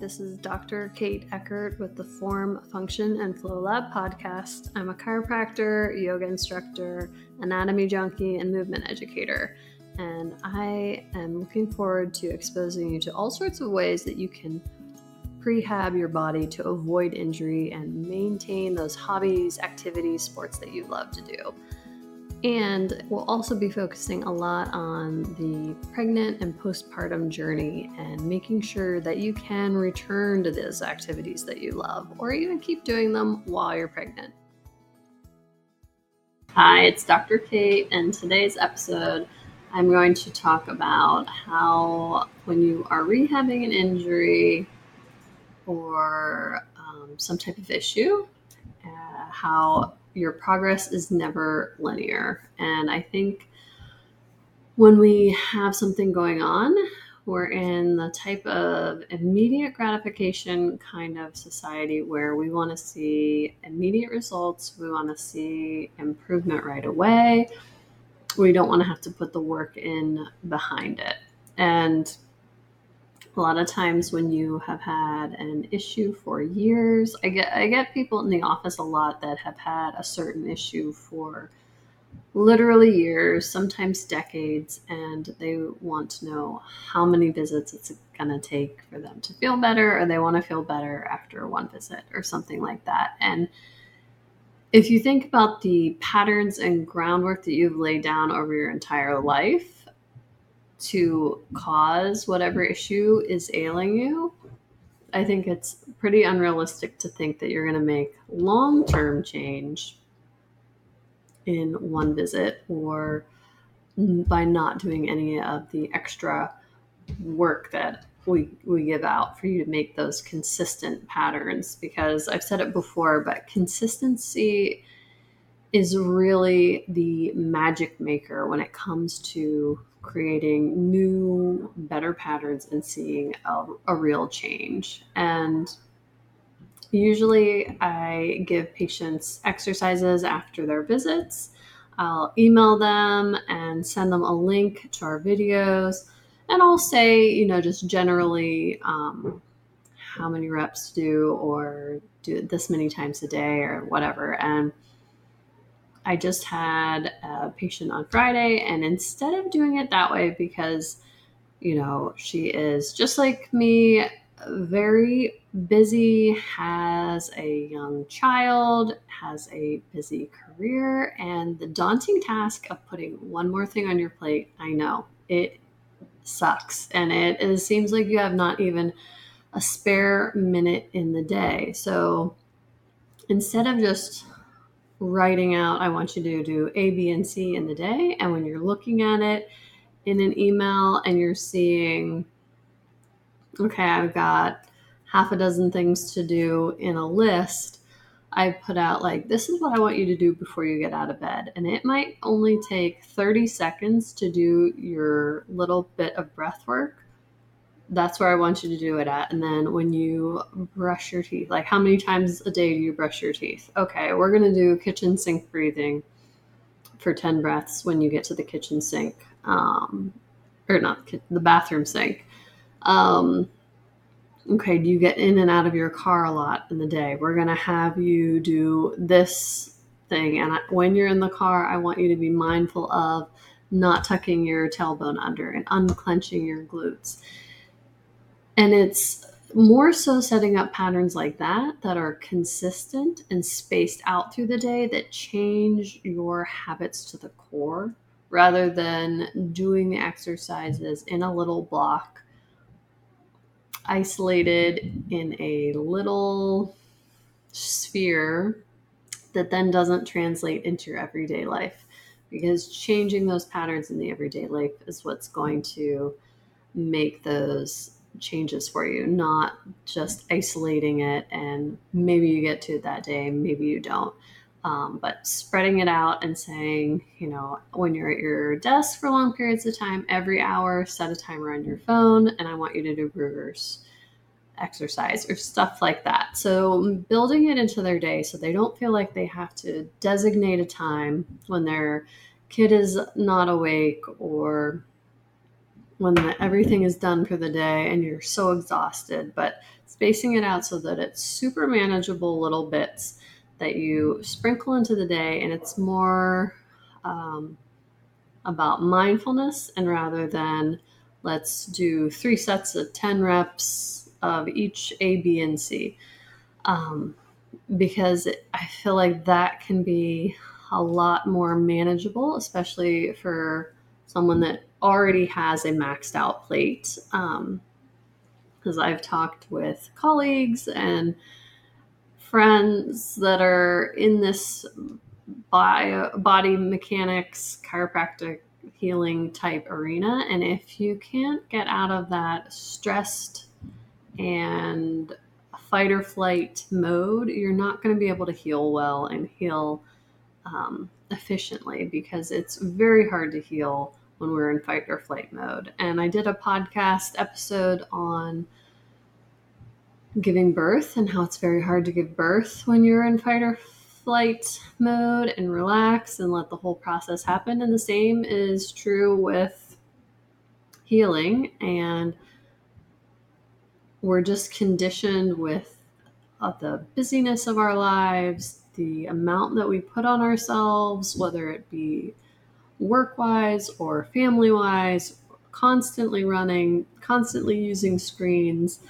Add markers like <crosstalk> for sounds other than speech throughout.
This is Dr. Kate Eckert with the Form, Function, and Flow Lab podcast. I'm a chiropractor, yoga instructor, anatomy junkie, and movement educator. And I am looking forward to exposing you to all sorts of ways that you can prehab your body to avoid injury and maintain those hobbies, activities, sports that you love to do. And we'll also be focusing a lot on the pregnant and postpartum journey and making sure that you can return to those activities that you love or even keep doing them while you're pregnant. Hi, it's Dr. Kate, and today's episode I'm going to talk about how when you are rehabbing an injury or um, some type of issue, uh, how your progress is never linear. And I think when we have something going on, we're in the type of immediate gratification kind of society where we want to see immediate results, we want to see improvement right away. We don't want to have to put the work in behind it. And a lot of times when you have had an issue for years i get i get people in the office a lot that have had a certain issue for literally years sometimes decades and they want to know how many visits it's going to take for them to feel better or they want to feel better after one visit or something like that. And if you think about the patterns and groundwork that you've laid down over your entire life to cause whatever issue is ailing you, I think it's pretty unrealistic to think that you're going to make long term change in one visit or by not doing any of the extra work that we, we give out for you to make those consistent patterns. Because I've said it before, but consistency is really the magic maker when it comes to creating new, better patterns and seeing a, a real change. And usually I give patients exercises after their visits. I'll email them and send them a link to our videos. And I'll say, you know, just generally um, how many reps to do or do it this many times a day or whatever. And I just had a patient on Friday, and instead of doing it that way, because, you know, she is just like me, very busy, has a young child, has a busy career, and the daunting task of putting one more thing on your plate, I know it sucks. And it, it seems like you have not even a spare minute in the day. So instead of just writing out, I want you to do A, B, and C in the day. And when you're looking at it in an email and you're seeing, okay, I've got half a dozen things to do in a list, I put out like, this is what I want you to do before you get out of bed. And it might only take 30 seconds to do your little bit of breath work that's where I want you to do it at. And then when you brush your teeth, like how many times a day do you brush your teeth? Okay, we're going to do kitchen sink breathing for 10 breaths when you get to the kitchen sink, um, or not the bathroom sink. Um, okay, do you get in and out of your car a lot in the day? We're going to have you do this thing. And I, when you're in the car, I want you to be mindful of not tucking your tailbone under and unclenching your glutes and it's more so setting up patterns like that that are consistent and spaced out through the day that change your habits to the core rather than doing the exercises in a little block isolated in a little sphere that then doesn't translate into your everyday life. Because changing those patterns in the everyday life is what's going to make those changes for you, not just isolating it and maybe you get to it that day, maybe you don't. Um, but spreading it out and saying, you know, when you're at your desk for long periods of time, every hour, set a timer on your phone, and I want you to do Brugger's exercise or stuff like that. So building it into their day so they don't feel like they have to designate a time when their kid is not awake or when the, everything is done for the day and you're so exhausted, but spacing it out so that it's super manageable little bits that you sprinkle into the day and it's more um, about mindfulness and rather than let's do three sets of 10 reps of each A, B, and C. Um, because I feel like that can be a lot more manageable, especially for someone that already has a maxed out plate. Um, because I've talked with colleagues and friends that are in this bio, body mechanics, chiropractic healing type arena. And if you can't get out of that stressed and fight or flight mode, you're not going to be able to heal well and heal um, efficiently because it's very hard to heal when we're in fight or flight mode. And I did a podcast episode on giving birth and how it's very hard to give birth when you're in fight or flight mode and relax and let the whole process happen. And the same is true with healing. And we're just conditioned with uh, the busyness of our lives, the amount that we put on ourselves, whether it be work wise or family wise, constantly running, constantly using screens,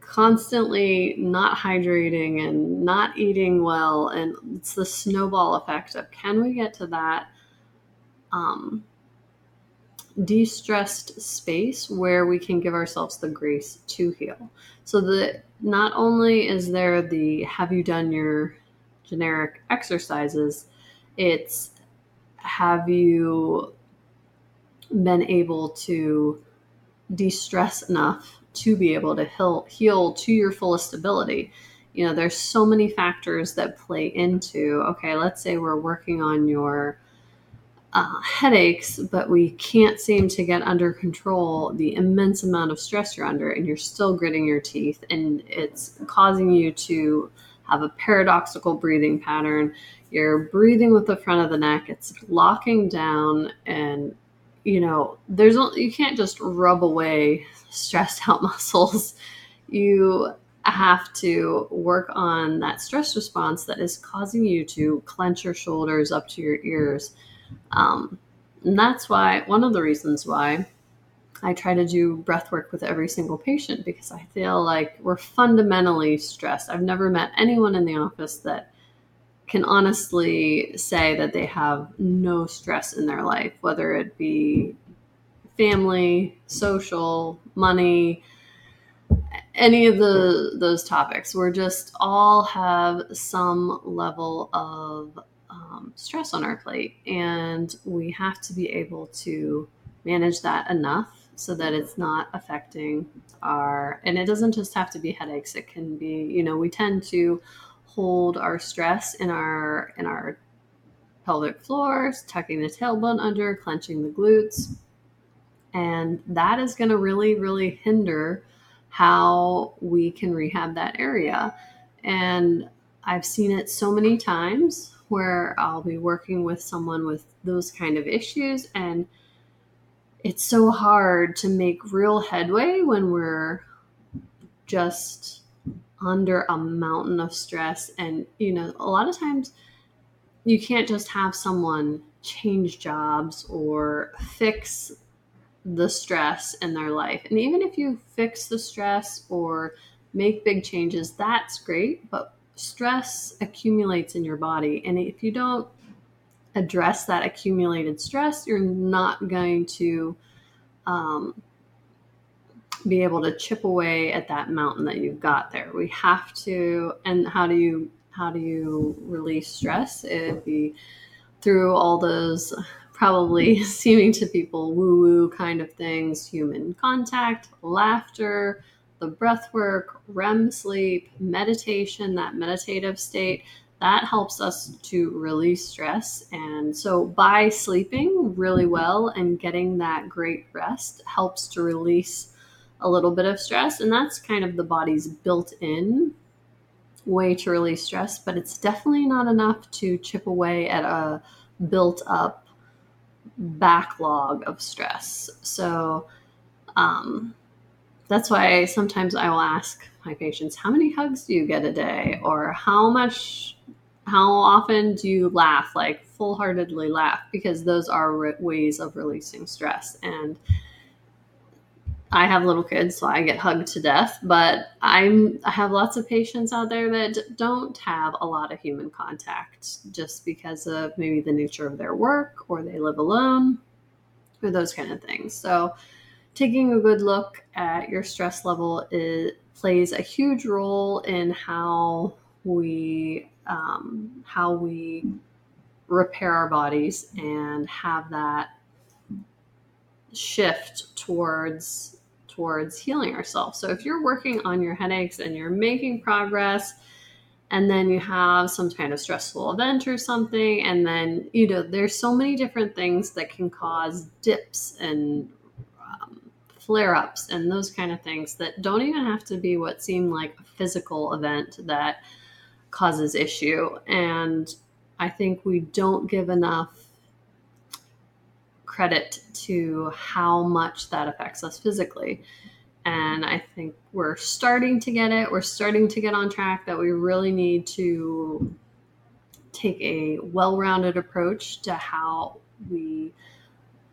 constantly not hydrating and not eating well. And it's the snowball effect of can we get to that um, de stressed space where we can give ourselves the grace to heal? So that not only is there the have you done your generic exercises, it's have you been able to de stress enough to be able to heal, heal to your fullest ability? You know, there's so many factors that play into, okay, let's say we're working on your uh, headaches, but we can't seem to get under control the immense amount of stress you're under, and you're still gritting your teeth, and it's causing you to have a paradoxical breathing pattern. You're breathing with the front of the neck, it's locking down, and you know, there's you can't just rub away stressed out <laughs> muscles. You have to work on that stress response that is causing you to clench your shoulders up to your ears um, and that's why, one of the reasons why I try to do breath work with every single patient because I feel like we're fundamentally stressed. I've never met anyone in the office that can honestly say that they have no stress in their life, whether it be family, social, money, any of the those topics. We're just all have some level of um, stress on our plate, and we have to be able to manage that enough so that it's not affecting our. And it doesn't just have to be headaches; it can be, you know, we tend to hold our stress in our in our pelvic floors, tucking the tailbone under, clenching the glutes, and that is going to really, really hinder how we can rehab that area. And I've seen it so many times where I'll be working with someone with those kind of issues. And it's so hard to make real headway when we're just under a mountain of stress. And, you know, a lot of times you can't just have someone change jobs or fix the stress in their life. And even if you fix the stress or make big changes, that's great. But stress accumulates in your body. And if you don't address that accumulated stress, you're not going to um, be able to chip away at that mountain that you've got there. We have to, and how do you how do you release stress? It'd be through all those probably <laughs> seeming to people woo woo kind of things, human contact, laughter, the breath work, REM sleep, meditation, that meditative state, that helps us to release stress. And so, by sleeping really well and getting that great rest, helps to release a little bit of stress. And that's kind of the body's built in way to release stress, but it's definitely not enough to chip away at a built up backlog of stress. So um, that's why sometimes I will ask my patients, how many hugs do you get a day? Or how much, how often do you laugh, like full heartedly laugh? Because those are re- ways of releasing stress. And I have little kids, so I get hugged to death. But I'm I have lots of patients out there that don't have a lot of human contact, just because of maybe the nature of their work, or they live alone, or those kind of things. So, taking a good look at your stress level is, plays a huge role in how we um, how we repair our bodies and have that shift towards towards healing ourselves. So if you're working on your headaches and you're making progress, and then you have some kind of stressful event or something, and then, you know, there's so many different things that can cause dips and um, flare ups and those kind of things that don't even have to be what seem like a physical event that causes issue. And I think we don't give enough credit to how much that affects us physically. And I think we're starting to get it. We're starting to get on track that we really need to take a well rounded approach to how we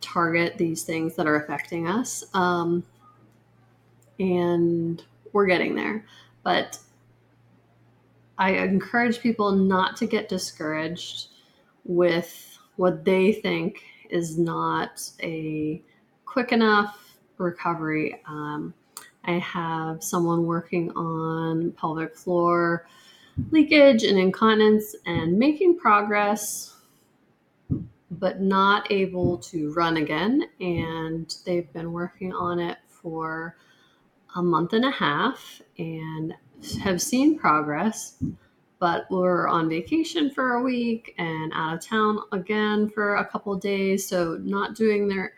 target these things that are affecting us. Um, and we're getting there. But I encourage people not to get discouraged with what they think is not a quick enough recovery. Um, I have someone working on pelvic floor leakage and incontinence and making progress, but not able to run again. And they've been working on it for a month and a half and have seen progress but we're on vacation for a week and out of town again for a couple days. So, not doing their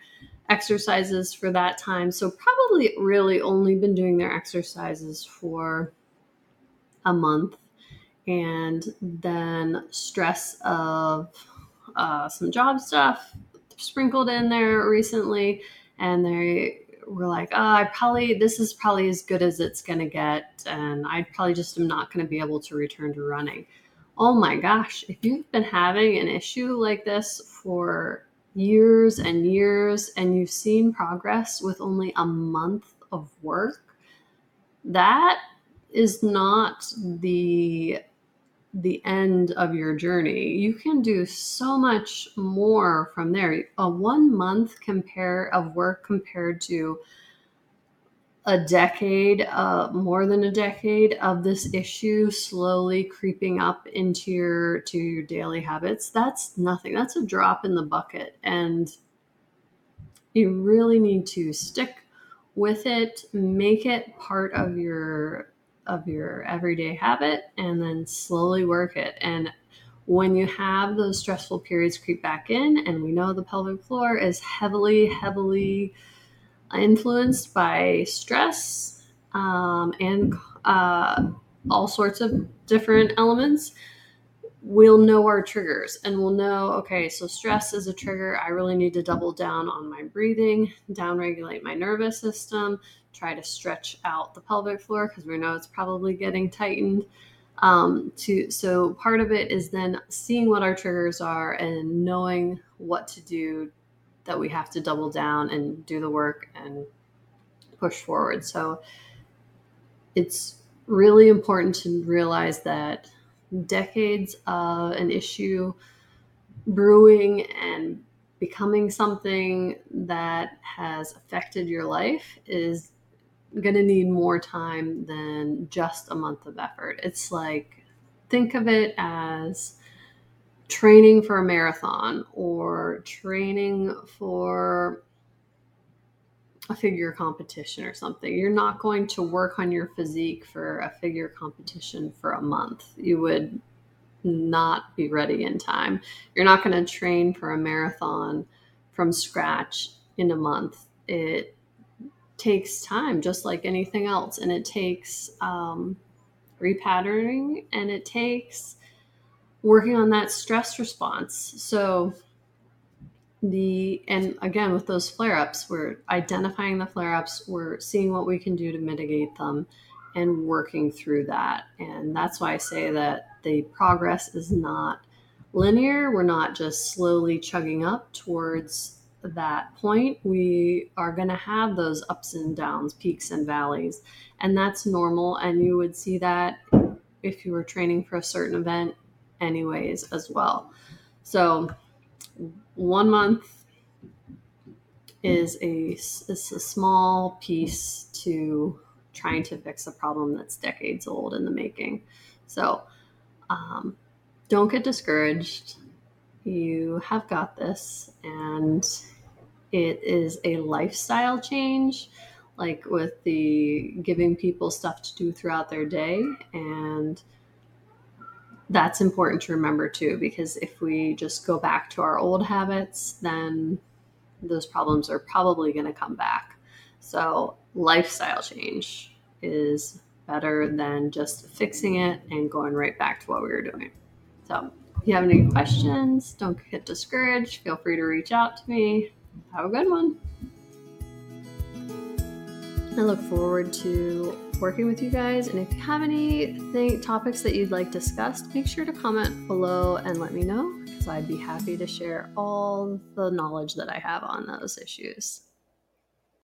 exercises for that time. So, probably really only been doing their exercises for a month. And then stress of uh, some job stuff sprinkled in there recently. And they were like, oh, I probably, this is probably as good as it's going to get. And I probably just am not going to be able to return to running. Oh my gosh, if you've been having an issue like this for years and years and you've seen progress with only a month of work, that is not the the end of your journey. You can do so much more from there. A one month compare of work compared to a decade, uh, more than a decade of this issue slowly creeping up into your to your daily habits. That's nothing. That's a drop in the bucket, and you really need to stick with it. Make it part of your of your everyday habit and then slowly work it. And when you have those stressful periods creep back in, and we know the pelvic floor is heavily, heavily influenced by stress um, and uh, all sorts of different elements, we'll know our triggers and we'll know okay, so stress is a trigger. I really need to double down on my breathing, down regulate my nervous system, try to stretch out the pelvic floor because we know it's probably getting tightened. Um, to so part of it is then seeing what our triggers are and knowing what to do that we have to double down and do the work and push forward. So it's really important to realize that decades of an issue brewing and becoming something that has affected your life is going to need more time than just a month of effort. It's like, think of it as training for a marathon or training for a figure competition or something. You're not going to work on your physique for a figure competition for a month. You would not be ready in time. You're not going to train for a marathon from scratch in a month. It takes time, just like anything else, and it takes um, repatterning and it takes working on that stress response. So the and again with those flare-ups we're identifying the flare-ups we're seeing what we can do to mitigate them and working through that. And that's why i say that the progress is not linear. We're not just slowly chugging up towards that point. We are going to have those ups and downs peaks and valleys and that's normal. And you would see that if you were training for a certain event anyways as well. So one month is a, is a small piece to trying to fix a problem that's decades old in the making. So um, don't get discouraged. You have got this, and it is a lifestyle change, like with the giving people stuff to do throughout their day and that's important to remember too, because if we just go back to our old habits, then those problems are probably going to come back. So, lifestyle change is better than just fixing it and going right back to what we were doing. So, if you have any questions, don't get discouraged. Feel free to reach out to me. Have a good one. I look forward to working with you guys. And if you have any topics that you'd like discussed, make sure to comment below and let me know because I'd be happy to share all the knowledge that I have on those issues.